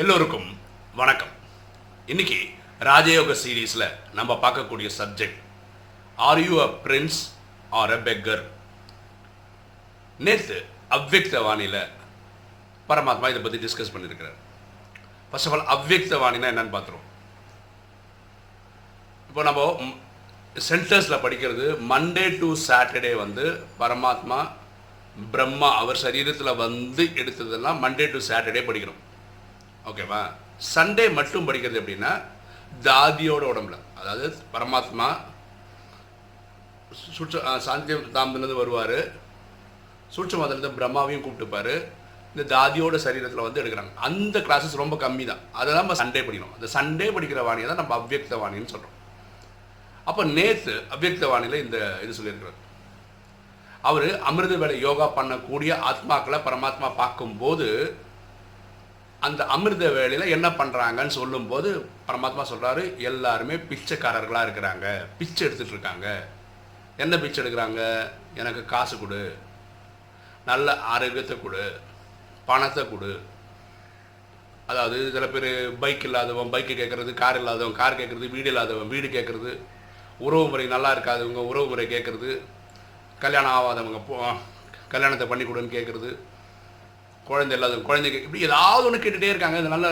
எல்லோருக்கும் வணக்கம். இன்னைக்கு ராஜயோக சீரீஸில் நம்ம பார்க்கக்கூடிய subject are you a prince or a beggar நேற்று அவ்வக்த வாணியில் பரமாத்மா இதை பற்றி டிஸ்கஸ் பண்ணியிருக்கிறார் ஃபர்ஸ்ட் ஆஃப் ஆல் அவ்வக்த வாணினா என்னன்னு பார்த்துருவோம். இப்போ நம்ம சென்டர்ஸில் படிக்கிறது மண்டே டு சாட்டர்டே வந்து பரமாத்மா பிரம்மா அவர் சரீரத்தில் வந்து எடுத்ததெல்லாம் மண்டே டு சாட்டர்டே படிக்கிறோம். ஓகேவா சண்டே மட்டும் படிக்கிறது எப்படின்னா தாதியோட உடம்புல. அதாவது பரமாத்மா சுற்று சாந்தி தாம்பலேருந்து வருவார். சூட்சமத்திலேருந்து பிரம்மாவையும் கூப்பிட்டுப்பாரு. இந்த தாதியோட சரீரத்தில் வந்து எடுக்கிறாங்க. அந்த கிளாஸஸ் ரொம்ப கம்மி தான் அதை தான் நம்ம சண்டே படிக்கணும். அந்த சண்டே படிக்கிற வாணியை தான் நம்ம அவ்வக்த வாணின்னு சொல்கிறோம் அப்போ நேற்று அவ்வக்த வாணியில் இந்த இது சொல்லியிருக்கிறார். அவர் அமிர்த வேலை யோகா பண்ணக்கூடிய ஆத்மாக்களை பரமாத்மா பார்க்கும்போது அந்த அமிர்த வேலையில் என்ன பண்ணுறாங்கன்னு சொல்லும்போது பரமாத்மா சொல்கிறாரு எல்லாருமே பிச்சைக்காரர்களாக இருக்கிறாங்க. பிச்சை எடுத்துகிட்டு இருக்காங்க. என்ன பிச்சை எடுக்கிறாங்க? எனக்கு காசு கொடு. நல்ல ஆரோக்கியத்தை கொடு. பணத்தை கொடு. அதாவது சில பேர் பைக் இல்லாதவன் பைக்கு கேட்குறது கார் இல்லாதவன் கார் கேட்குறது வீடு இல்லாதவன் வீடு கேட்குறது உறவு முறை நல்லா இருக்காதவங்க உறவு முறை கேட்குறது கல்யாணம் ஆகாதவங்க போ கல்யாணத்தை பண்ணி கொடுன்னு கேட்குறது குழந்தை இல்லாத குழந்தைக்கு இப்படி ஏதாவது ஒன்று கேட்டுகிட்டே இருக்காங்க. இதனால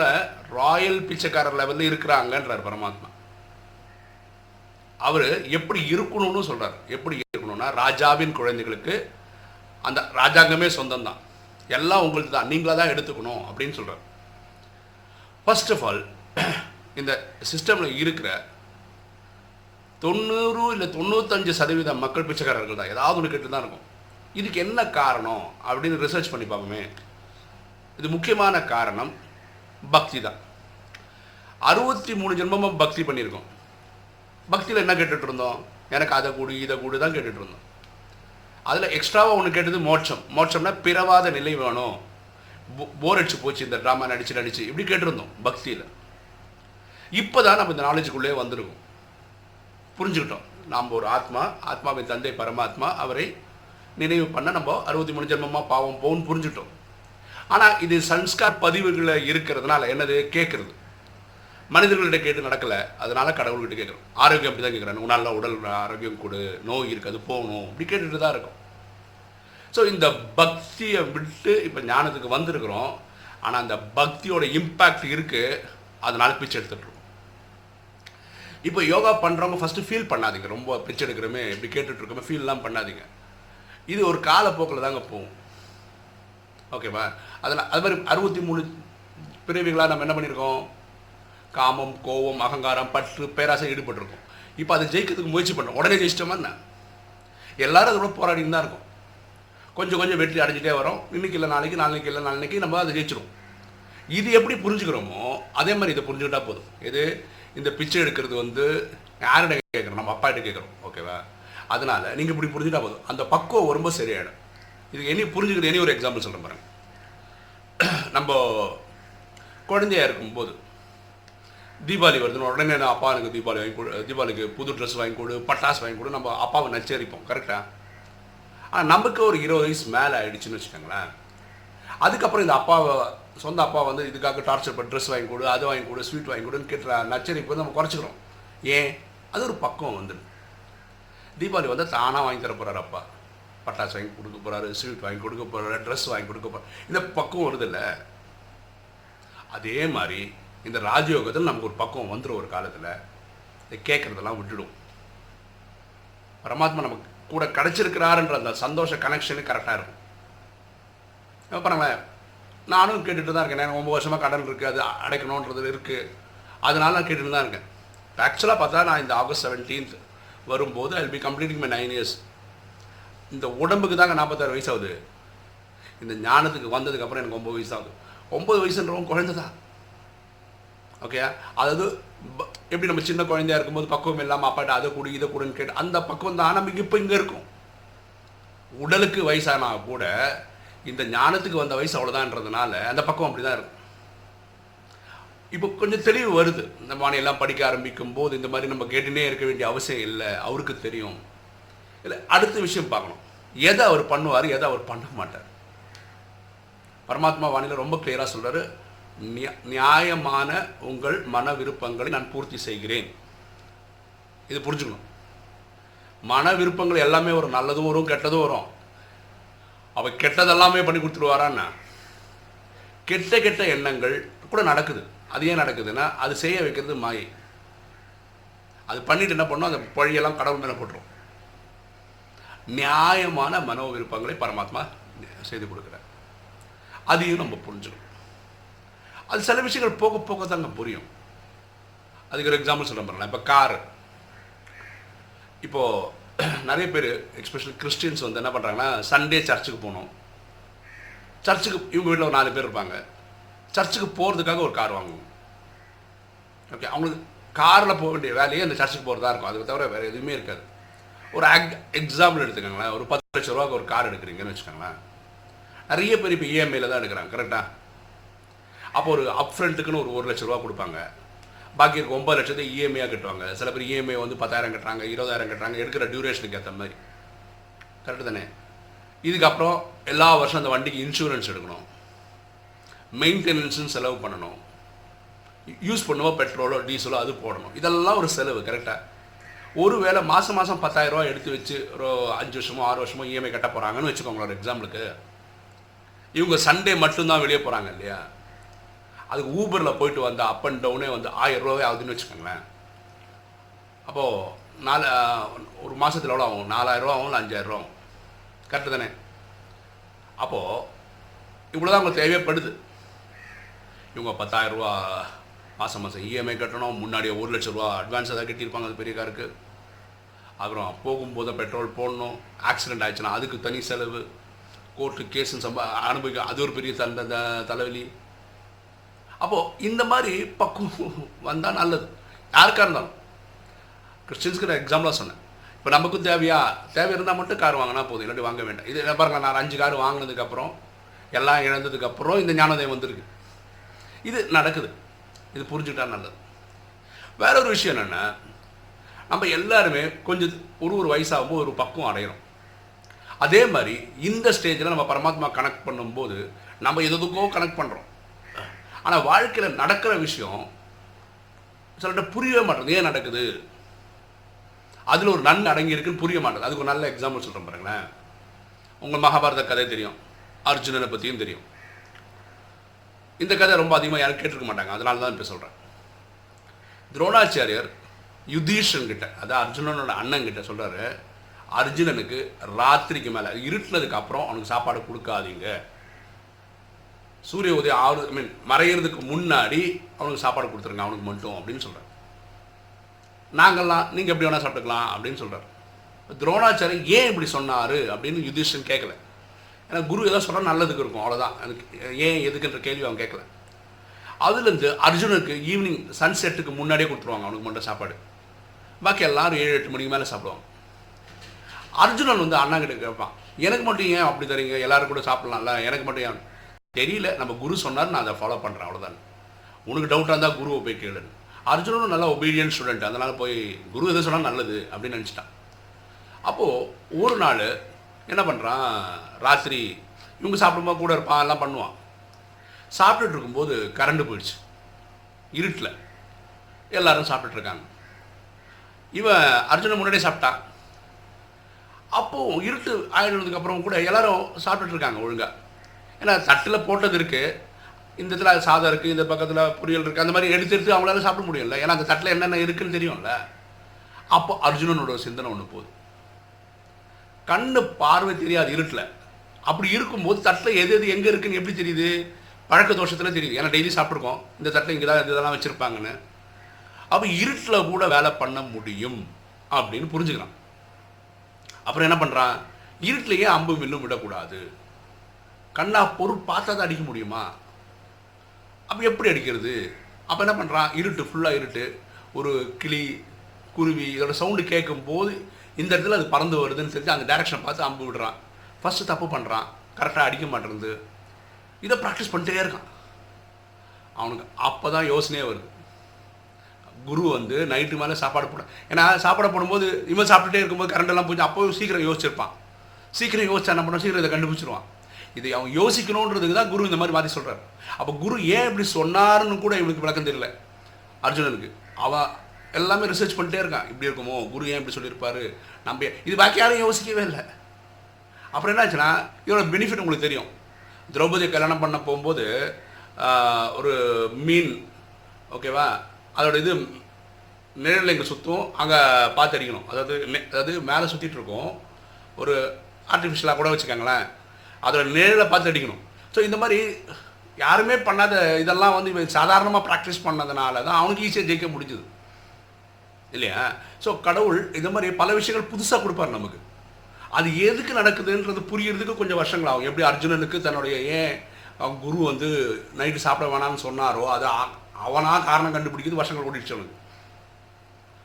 ராயல் பிச்சைக்காரர் லெவலில் இருக்கிறாங்கன்றார் பரமாத்மா. அவர் எப்படி இருக்கணும்னு சொல்கிறார் எப்படி இருக்கணும்னா ராஜாவின் குழந்தைகளுக்கு அந்த ராஜாங்கமே சொந்தம் தான் எல்லாம் உங்களுக்கு தான் நீங்களாக தான் எடுத்துக்கணும் அப்படின்னு சொல்கிறார் ஃபர்ஸ்ட் ஆஃப் ஆல் இந்த சிஸ்டமில் இருக்கிற தொண்ணூறு இல்லை தொண்ணூத்தஞ்சு சதவீத மக்கள் பிச்சைக்காரர்கள் தான் ஏதாவது ஒன்று கேட்டு தான் இருக்கும். இதுக்கு என்ன காரணம் அப்படின்னு ரிசர்ச் பண்ணி பார்ப்போமே. இது முக்கியமான காரணம் பக்தி தான். அறுபத்தி மூணு ஜென்மமும் பக்தி பண்ணியிருக்கோம். பக்தியில் என்ன கேட்டுட்டு இருந்தோம் எனக்கு அதை கூடு இதை கூடு தான் கேட்டுட்டு இருந்தோம் அதில் எக்ஸ்ட்ராவாக ஒன்று கேட்டது மோட்சம். மோட்சம்னா பிறவாத நிலை வேணும். போர் அடிச்சு போச்சு இந்த ட்ராமா நடிச்சு நடிச்சு. இப்படி கேட்டிருந்தோம் பக்தியில். இப்போ தான் நம்ம இந்த நாலேஜுக்குள்ளே வந்திருக்கோம். புரிஞ்சுக்கிட்டோம். நாம் ஒரு ஆத்மா ஆத்மாவின் தந்தை பரமாத்மா அவரை நினைவு பண்ண நம்ம அறுபத்தி மூணு ஜென்மமாக பாவம் போகும்னு புரிஞ்சுட்டோம் ஆனால் இது சன்ஸ்கார் பதிவுகளில் இருக்கிறதுனால என்னது? கேட்குறது மனிதர்கள்ட்ட கேட்டு நடக்கலை. அதனால கடவுள்கிட்ட கேட்குறோம் ஆரோக்கியம் அப்படி தான் கேட்குறேன் உன்னால உடல் ஆரோக்கியம் கொடு. நோய் இருக்குது போகணும். அப்படி கேட்டுட்டு தான் இருக்கும். ஸோ இந்த பக்தியை விட்டு இப்போ ஞானத்துக்கு வந்திருக்கிறோம். ஆனால் அந்த பக்தியோட இம்பேக்ட் இருக்குது அதனால பிச்சை எடுத்துட்டு இப்போ யோகா பண்ணுறவங்க ஃபஸ்ட்டு ஃபீல் பண்ணாதீங்க. ரொம்ப பிச்சை எடுக்கிறோமே இப்படி கேட்டுட்ருக்கோமே ஃபீல்லாம் பண்ணாதீங்க. இது ஒரு காலப்போக்கில் தாங்க போகும். ஓகேவா அதில் அது மாதிரி அறுபத்தி மூணு பிரிவுகளாக நம்ம என்ன பண்ணியிருக்கோம் காமம் கோபம் அகங்காரம் பற்று பேராசை ஈடுபட்டிருக்கோம். இப்போ அதை ஜெயிக்கிறதுக்கு முயற்சி பண்ணோம். உடனே ஜெயிச்சிட்டோமா என்ன? எல்லாரும் அதோட போராடின்னு தான் இருக்கும். கொஞ்சம் கொஞ்சம் வெற்றி அடைஞ்சிட்டே வரோம். இன்னைக்கு இல்லை நாளைக்கு நாளைக்கு இல்லை நாளைக்கு நம்ம அதை ஜெயிச்சிடும் இது எப்படி புரிஞ்சுக்கிறோமோ அதே மாதிரி இதை புரிஞ்சுக்கிட்டா போதும். இது இந்த பிச்சை எடுக்கிறது வந்து யார்கிட்ட கேட்குறோம்? நம்ம அப்பாகிட்ட கேட்குறோம். ஓகேவா அதனால நீங்கள் இப்படி புரிஞ்சுட்டா போதும். அந்த பக்குவம் ரொம்ப சரியாயிடும். இதுக்கு இனி புரிஞ்சுக்கிற இனி ஒரு எக்ஸாம்பிள் சொல்ல பாருங்க. நம்ம குழந்தையாக இருக்கும்போது தீபாவளி வருதுன்னு உடனே நான் அப்பா எனக்கு தீபாவளி வாங்கி கொடு தீபாவளிக்கு புது ட்ரெஸ் வாங்கி கொடு பட்டாசு வாங்கி கொடு நம்ம அப்பாவை நச்சரிப்போம் கரெக்டா ஆனால் நமக்கு ஒரு இருபது வயசு மேலே ஆயிடுச்சுன்னு வச்சுக்கோங்களேன். அதுக்கப்புறம் இந்த அப்பாவை சொந்த அப்பா வந்து இதுக்காக டார்ச்சர் பண்ணி ட்ரெஸ் வாங்கி கொடு அது வாங்கி கொடு ஸ்வீட் வாங்கி கொடுன்னு கேட்டுற நச்சரிப்பு வந்து நம்ம குறைச்சிக்கிறோம். ஏன்? அது ஒரு பக்கம் வந்துடும் தீபாவளி வந்து தானாக வாங்கி தர போகிறார் அப்பா. பட்டாசு வாங்கி கொடுக்க போகிறாரு ஸ்வீட் வாங்கி கொடுக்க போகிறாரு ட்ரெஸ் வாங்கி கொடுக்க போகிறார் இந்த பக்குவம் வருதில்ல அதே மாதிரி இந்த ராஜயோகத்தில் நமக்கு ஒரு பக்குவம் வந்துடும் ஒரு காலத்தில். இதை கேட்குறதெல்லாம் விட்டுடும். பரமாத்மா நமக்கு கூட கிடச்சிருக்கிறாருன்ற அந்த சந்தோஷ கனெக்ஷனு கரெக்டாக இருக்கும். இப்ப நானும் கேட்டுட்டு தான் இருக்கேன். எனக்கு ஒம்பது வருஷமாக கடன் இருக்குது அது அடைக்கணுன்றது இருக்குது அதனால நான் கேட்டுட்டு தான் இருக்கேன். ஆக்சுவலாக பார்த்தா நான் இந்த ஆகஸ்ட் செவன்டீன்த் வரும்போது I be completing my nine years இந்த உடம்புக்கு தாங்க நாற்பத்தாறு வயசு ஆகுது இந்த ஞானத்துக்கு வந்ததுக்கப்புறம் எனக்கு ஒம்பது வயசு ஆகுது ஒம்பது வயசுன்றவங்க குழந்தை தான் ஓகே அதாவது எப்படி நம்ம சின்ன குழந்தையா இருக்கும்போது பக்குவம் இல்லாமல் அப்பாட்ட அதை கொடு இதை கொடுன்னு கேட்டு அந்த பக்குவம் தான் நமக்கு இப்போ இங்கே இருக்கும். உடலுக்கு வயசானா கூட இந்த ஞானத்துக்கு வந்த வயசு அவ்வளோதான்றதுனால அந்த பக்கம் அப்படி தான் இருக்கும். இப்போ கொஞ்சம் தெளிவு வருது. இந்த மாதிரி எல்லாம் படிக்க ஆரம்பிக்கும் போது இந்த மாதிரி நம்ம கேட்டுனே இருக்க வேண்டிய அவசியம் இல்லை. அவருக்கு தெரியும். இல்லை அடுத்த விஷயம் பார்க்கணும். எதை அவர் பண்ணுவார் எதை அவர் பண்ண மாட்டார். பரமாத்மா வாணியில் ரொம்ப கிளியராக சொல்கிறாரு நியா- நியாயமான உங்கள் மன விருப்பங்களை நான் பூர்த்தி செய்கிறேன். இது புரிஞ்சுக்கணும். மன விருப்பங்கள் எல்லாமே வரும் நல்லதும் வரும் கெட்டதும் வரும். அவ கெட்டதெல்லாமே பண்ணி கொடுத்துருவாரான்னா கெட்ட கெட்ட எண்ணங்கள் கூட நடக்குது. அது ஏன் நடக்குதுன்னா அது செய்ய வைக்கிறது மாயை. அது பண்ணிட்டு என்ன பண்ணும்? அந்த பழியெல்லாம் கடவுள் மேலே போட்டுரும். நியாயமான மனோ விருப்பங்களை பரமாத்மா செய்து கொடுக்குறார். அதையும் நம்ம புரிஞ்சுக்கணும். அது சில விஷயங்கள் போக போக தாங்க புரியும். அதுக்கு ஒரு எக்ஸாம்பிள் சொல்ல பாருங்களேன். இப்போ கார் இப்போது நிறைய பேர் எக்ஸ்பெஷலி கிறிஸ்டியன்ஸ் வந்து என்ன பண்ணுறாங்கன்னா சண்டே சர்ச்சுக்கு போகணும். சர்ச்சுக்கு இவங்க வீட்டில் ஒரு நாலு பேர் இருப்பாங்க. சர்ச்சுக்கு போகிறதுக்காக ஒரு கார் வாங்குவோம் ஓகே அவங்களுக்கு காரில் போக வேண்டிய வேலையே அந்த சர்ச்சுக்கு போகிறதா இருக்கும். அதுக்கு தவிர வேறு எதுவுமே இருக்காது. ஒரு எக்ஸாம்பிள் எடுத்துக்கோங்களேன். ஒரு பத்து லட்ச ரூபாய்க்கு ஒரு கார் எடுக்கிறீங்கன்னு வச்சுக்கோங்களேன். நிறைய பேர் இப்போ இஎம்ஐயில் தான் எடுக்கிறாங்க கரெக்டாக அப்போ ஒரு அப் ஃப்ரண்ட்டுக்குன்னு ஒரு ஒரு லட்ச ரூபா கொடுப்பாங்க. பாக்கி இருக்க ஒன்பது லட்சத்தை இஎம்ஐயாக கட்டுவாங்க. சில பேர் இஎம்ஐ வந்து பத்தாயிரம் கட்டுறாங்க இருபதாயிரம் கட்டுறாங்க எடுக்கிற டியூரேஷனுக்கு ஏற்ற மாதிரி. கரெக்டு தானே? இதுக்கப்புறம் எல்லா வருஷம் அந்த வண்டிக்கு இன்சூரன்ஸ் எடுக்கணும். மெயின்டெனன்ஸுன்னு செலவு பண்ணணும். யூஸ் பண்ணுவோம் பெட்ரோலோ டீசலோ அது போடணும். இதெல்லாம் ஒரு செலவு கரெக்டாக ஒரு வேளை மாதம் மாதம் பத்தாயிரரூவா எடுத்து வச்சு ஒரு அஞ்சு வருஷமோ ஆறு வருஷமோ இஎம்ஐ கட்ட போகிறாங்கன்னு வச்சுக்கோங்களேன் ஒரு எக்ஸாம்பிளுக்கு இவங்க சண்டே மட்டும்தான் வெளியே போகிறாங்க இல்லையா? அதுக்கு ஊபரில் போயிட்டு வந்த அப் அண்ட் டவுனே வந்து ஆயிரம் ரூபாவே ஆகுதுன்னு வச்சுக்கோங்களேன். அப்போது நாலு ஒரு மாதத்தில் எவ்வளோ ஆகும்? நாலாயிரரூவா ஆகும் இல்லை அஞ்சாயிரரூவா ஆகும் கரெக்டு தானே? அப்போது இவ்வளோ தான் உங்களுக்கு தேவைப்படுது. இவங்க பத்தாயிரரூவா மாதம் மாதம் இஎம்ஐ கட்டணும். முன்னாடியே ஒரு லட்ச ரூபா அட்வான்ஸ் ஏதாவது கட்டியிருப்பாங்க அது பெரிய காருக்கு. அப்புறம் போகும்போது பெட்ரோல் போடணும் ஆக்சிடென்ட் ஆயிடுச்சுன்னா அதுக்கு தனி செலவு. கோர்ட்டு கேஸுன்னு சம்ப அனுபவிக்க அது ஒரு பெரிய தந்த தலைவலி. அப்போது இந்த மாதிரி பக்குவம் வந்தால் நல்லது. யாருக்காக இருந்தாலும். கிறிஸ்டின்ஸ்க்கு எக்ஸாம்பிளாக சொன்னேன். இப்போ நமக்கும் தேவையா? தேவை இருந்தால் மட்டும் கார் வாங்கினா போதும். இல்லாட்டி வாங்க வேண்டாம். இது என்ன பாருங்க நான் அஞ்சு கார் வாங்கினதுக்கப்புறம் எல்லாம் இழந்ததுக்கப்புறம் இந்த ஞானோதயம் வந்திருக்கு. இது நடக்குது. இது புரிஞ்சுக்கிட்டா நல்லது. வேற ஒரு விஷயம் என்னென்னா நம்ம எல்லாருமே கொஞ்சம் ஒரு ஒரு வயசாகும்போது ஒரு பக்குவம் அடையிறோம். அதே மாதிரி இந்த ஸ்டேஜில் நம்ம பரமாத்மா கனெக்ட் பண்ணும்போது நம்ம எதுக்கோ கனெக்ட் பண்ணுறோம் ஆனால் வாழ்க்கையில் நடக்கிற விஷயம் சிலர்கிட்ட புரியவே மாட்டேங்குது. ஏன் நடக்குது? அதில் ஒரு நன் அடங்கி இருக்குன்னு புரிய மாட்டேங்குது. அதுக்கு ஒரு நல்ல எக்ஸாம்பிள் சொல்கிறேன் பாருங்களேன். உங்கள் மகாபாரத கதை தெரியும். அர்ஜுனனை பற்றியும் தெரியும். இந்த கதை ரொம்ப அதிகமாக யாரும் கேட்டிருக்க மாட்டாங்க. அதனால தான் இப்போ சொல்கிறேன் துரோணாச்சாரியர் யுதீஷன்கிட்ட அதாவது அர்ஜுனனோட அண்ணன் கிட்ட சொல்கிறாரு அர்ஜுனனுக்கு ராத்திரிக்கு மேலே இருட்டினதுக்கு அப்புறம் அவனுக்கு சாப்பாடு கொடுக்காதீங்க. சூரிய உதயம் ஆறு ஐ மீன் மறையிறதுக்கு முன்னாடி அவனுக்கு சாப்பாடு கொடுத்துருங்க அவனுக்கு மட்டும் அப்படின்னு சொல்கிறார் நாங்கள்லாம் நீங்கள் எப்படி வேணால் சாப்பிட்டுக்கலாம் அப்படின்னு சொல்கிறார் துரோணாச்சாரியர் ஏன் இப்படி சொன்னார்? அப்படின்னு யுதிஷ்டன் கேட்கல ஏன்னா குரு ஏதோ சொன்னால் நல்லதுக்கு இருக்கும் அவ்வளோதான் எனக்கு ஏன் எதுக்குன்ற கேள்வி அவன் கேட்கல அதுலேருந்து அர்ஜுனுக்கு ஈவினிங் சன்செட்டுக்கு முன்னாடியே கொடுத்துருவாங்க அவனுக்கு மட்டும் சாப்பாடு. பாக்கி எல்லாரும் ஏழு எட்டு மணிக்கு மேலே சாப்பிடுவாங்க. அர்ஜுனன் வந்து அண்ணா கிட்ட கேட்பான் எனக்கு மட்டும் ஏன் அப்படி தரீங்க எல்லாரும் கூட சாப்பிட்லாம்ல? எனக்கு மட்டும் ஏன்? தெரியல நம்ம குரு சொன்னார் நான் அதை ஃபாலோ பண்ணுறேன் அவ்வளோதான் உனக்கு டவுட்டாக இருந்தால் குருவை போய் கேளுன்னு அர்ஜுனனும் நல்லா ஒபீடியன்ட் ஸ்டூடெண்ட் அதனால் போய் குரு எது சொன்னால் நல்லது அப்படின்னு நினச்சிட்டான். அப்போது ஒரு நாள் என்ன பண்ணுறான் ராத்திரி இவங்க சாப்பிடும்போது கூட இருப்பான் எல்லாம் பண்ணுவான். சாப்பிட்டுட்டு இருக்கும்போது கரண்ட் போயிடுச்சு. இருட்டில். எல்லாரும் சாப்பிட்டுட்டு இருக்காங்க. இவன் அர்ஜுனன் முன்னாடியே சாப்பிட்டான் அப்போ இருட்டு ஆயிடுறதுக்கு அப்புறம் கூட எல்லாரும் சாப்பிட்டுட்டு இருக்காங்க ஒழுங்கா. ஏன்னா தட்டில் போட்டது இருக்கு. இந்த இடத்துல சாதம் இருக்குது இந்த பக்கத்தில் பொரியல் இருக்குது அந்த மாதிரி எடுத்து எடுத்து அவங்களால சாப்பிட முடியல. ஏன்னா அந்த தட்டில் என்னென்ன இருக்குன்னு தெரியும்ல. அப்போ அர்ஜுனனோட சிந்தனை ஒன்று போகுது. கண்ணு பார்வை தெரியாது இருட்டில். அப்படி இருக்கும்போது தட்டில் எது எது எங்கே இருக்குன்னு எப்படி தெரியுது? பழக்க தோஷத்தில் தெரியுது. ஏன்னா டெய்லி சாப்பிட்ருக்கோம் இந்த தட்டில் இங்கே தான் இதெல்லாம் வச்சுருப்பாங்கன்னு. அப்போ இருட்டில் கூட வேலை பண்ண முடியும் அப்படின்னு புரிஞ்சுக்கிறான். அப்புறம் என்ன பண்ணுறான் இருட்டிலேயே அம்பு வில்லும் விடக்கூடாது. கண்ணா பொருள் பார்த்தா தான் அடிக்க முடியுமா? அப்போ எப்படி அடிக்கிறது? அப்போ என்ன பண்ணுறான் இருட்டு ஃபுல்லாக இருட்டு. ஒரு கிளி குருவி இதோட சவுண்டு கேட்கும் போது இந்த இடத்துல அது பறந்து வருதுன்னு தெரிஞ்சு அந்த டைரக்ஷனை பார்த்து அம்பு விடுறான். ஃபஸ்ட்டு தப்பு பண்ணுறான் கரெக்டாக அடிக்க மாட்டேங்குது. இதை ப்ராக்டிஸ் பண்ணிட்டே இருக்கான். அவனுக்கு அப்போ தான் யோசனையே வருது. குரு வந்து நைட்டு மேலே சாப்பாடு போட ஏன்னா சாப்பாடு போடும்போது இவன் சாப்பிட்டுட்டே இருக்கும்போது கரண்டெல்லாம் போச்சு போய் அப்போ சீக்கிரம் யோசிச்சிருப்பான். சீக்கிரம் யோசிச்சா என்ன பண்ண சீக்கிரம் இதை கண்டுபிடிச்சிருவான். இது அவன் யோசிக்கணுன்றதுக்கு தான் குரு இந்த மாதிரி மாற்றி சொல்கிறார் அப்போ குரு ஏன் இப்படி சொன்னாருன்னு கூட இவனுக்கு விளக்கம் தெரியல. அர்ஜுனனுக்கு. அவன் எல்லாமே ரிசர்ச் பண்ணிட்டே இருக்கான். இப்படி இருக்குமோ? குரு ஏன் இப்படி சொல்லியிருப்பாரு? நம்ம இது பாக்கி யாரும் யோசிக்கவே இல்லை. அப்புறம் என்னாச்சுன்னா இதோட பெனிஃபிட் உங்களுக்கு தெரியும். திரௌபதியை கல்யாணம் பண்ண போகும்போது ஒரு மீன் ஓகேவா அதோட இது நிழல் இங்கே சுற்றும் அங்கே பார்த்து அடிக்கணும் அதாவது அதாவது மேலே சுற்றிட்டுருக்கோம் ஒரு ஆர்டிஃபிஷியலாக கூட வச்சுக்கோங்களேன். அதோட நிழலை பார்த்து அடிக்கணும் ஸோ இந்த மாதிரி யாருமே பண்ணாத இதெல்லாம் வந்து இவன் சாதாரணமாக ப்ராக்டிஸ் பண்ணதுனால தான் அவனுக்கு ஈஸியாக ஜெயிக்க முடிஞ்சுது. இல்லையா? ஸோ கடவுள் இந்த மாதிரி பல விஷயங்கள் புதுசாக கொடுப்பார் நமக்கு. அது எதுக்கு நடக்குதுன்றது புரியறதுக்கு கொஞ்சம் வருஷங்கள் ஆகும் எப்படி அர்ஜுனனுக்கு தன்னுடைய ஏன் குரு வந்து நைட்டு சாப்பிட வேணாம்னு சொன்னாரோ அது அவனாக காரணம் கண்டுபிடிக்கிறது வருஷங்கள் ஓடிடுச்சு அவனுக்கு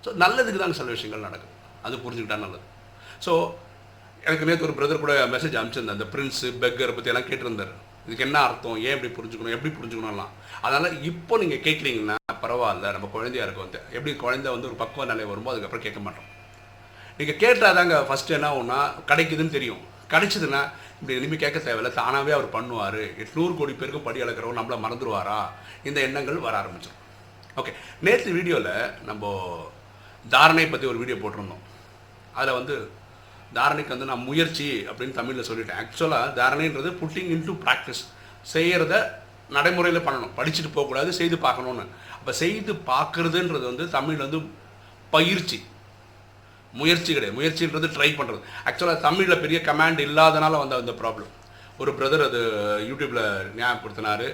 ஸோ நல்லதுக்கு தாங்க சில விஷயங்கள் நடக்கும். அது புரிஞ்சுக்கிட்டா நல்லது. ஸோ எனக்கு நேற்று ஒரு பிரதர் கூட மெசேஜ் அனுப்பிச்சிருந்தேன் அந்த பிரின்ஸு பெக்கரை பற்றி எல்லாம் கேட்டிருந்தார். இதுக்கு என்ன அர்த்தம்? ஏன் இப்படி புரிஞ்சுக்கணும்? எப்படி புரிஞ்சுக்கணும்லாம். அதனால் இப்போ நீங்கள் கேட்குறீங்கன்னா பரவாயில்ல. நம்ம குழந்தையா இருக்கும். வந்து எப்படி குழந்தை வந்து ஒரு பக்குவ நிலை வரும்போது அதுக்கப்புறம் கேட்க மாட்டோம். நீங்கள் கேட்டால் தாங்க ஃபஸ்ட்டு என்ன ஒன்றா கிடைக்குதுன்னு தெரியும். கிடைச்சதுன்னா இப்படி எளிமை கேட்க தேவையில்ல. தானாகவே அவர் பண்ணுவார். எட்நூறு கோடி பேருக்கும் படி அளக்கிறவர் நம்மளை மறந்துடுவாரா இந்த எண்ணங்கள் வர ஆரம்பிச்சிடும் ஓகே நேற்று வீடியோவில் நம்ம தாரணை பற்றி ஒரு வீடியோ போட்டிருந்தோம். அதில் வந்து தாரணைக்கு வந்து நான் முயற்சி அப்படின்னு தமிழில் சொல்லிட்டேன். ஆக்சுவலாக தாரணைன்றது புட்டிங் இன்டு ப்ராக்டிஸ் செய்கிறத நடைமுறையில் பண்ணணும். படிச்சுட்டு போகக்கூடாது செய்து பார்க்கணுன்னு அப்போ செய்து பார்க்குறதுன்றது வந்து தமிழ் வந்து பயிற்சி. முயற்சி கிடையாது. முயற்சின்றது ட்ரை பண்ணுறது ஆக்சுவலாக தமிழில் பெரிய கமாண்ட் இல்லாதனால வந்த அந்த ப்ராப்ளம் ஒரு பிரதர் அது யூடியூப்பில் ஞாபகப்படுத்தினாரு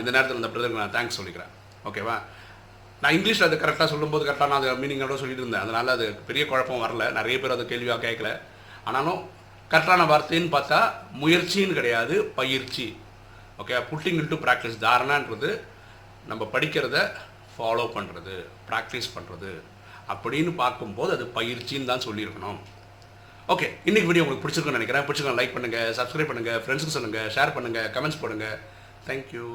இந்த நேரத்தில் அந்த பிரதருக்கு நான் தேங்க்ஸ் சொல்லிக்கிறேன். ஓகேவா நான் இங்கிலீஷில் அது கரெக்டாக சொல்லும்போது கரெக்டாக நான் அதை மீனிங்கோட சொல்லிட்டு இருந்தேன் அதனால் அது பெரிய குழப்பம் வரல. நிறைய பேர் அதை கேள்வியாக கேட்கல ஆனாலும் கரெக்டான வார்த்தைன்னு பார்த்தா முயற்சின்னு கிடையாது பயிற்சி. ஓகே புட்டிங் இன்டு ப்ராக்டிஸ் தாரணான்றது நம்ம படிக்கிறத ஃபாலோ பண்ணுறது ப்ராக்டிஸ் பண்ணுறது அப்படின்னு பார்க்கும்போது அது பயிற்சின்னு தான் சொல்லியிருக்கணும். ஓகே இன்னைக்கு வீடியோ உங்களுக்கு பிடிச்சிருக்குன்னு நினைக்கிறேன். பிடிச்சிருக்கோம் லைக் பண்ணுங்கள் சப்ஸ்கிரைப் பண்ணுங்கள் ஃப்ரெண்ட்ஸுக்கு சொல்லுங்கள் ஷேர் பண்ணுங்கள் கமெண்ட்ஸ் போடுங்க. தேங்க்யூ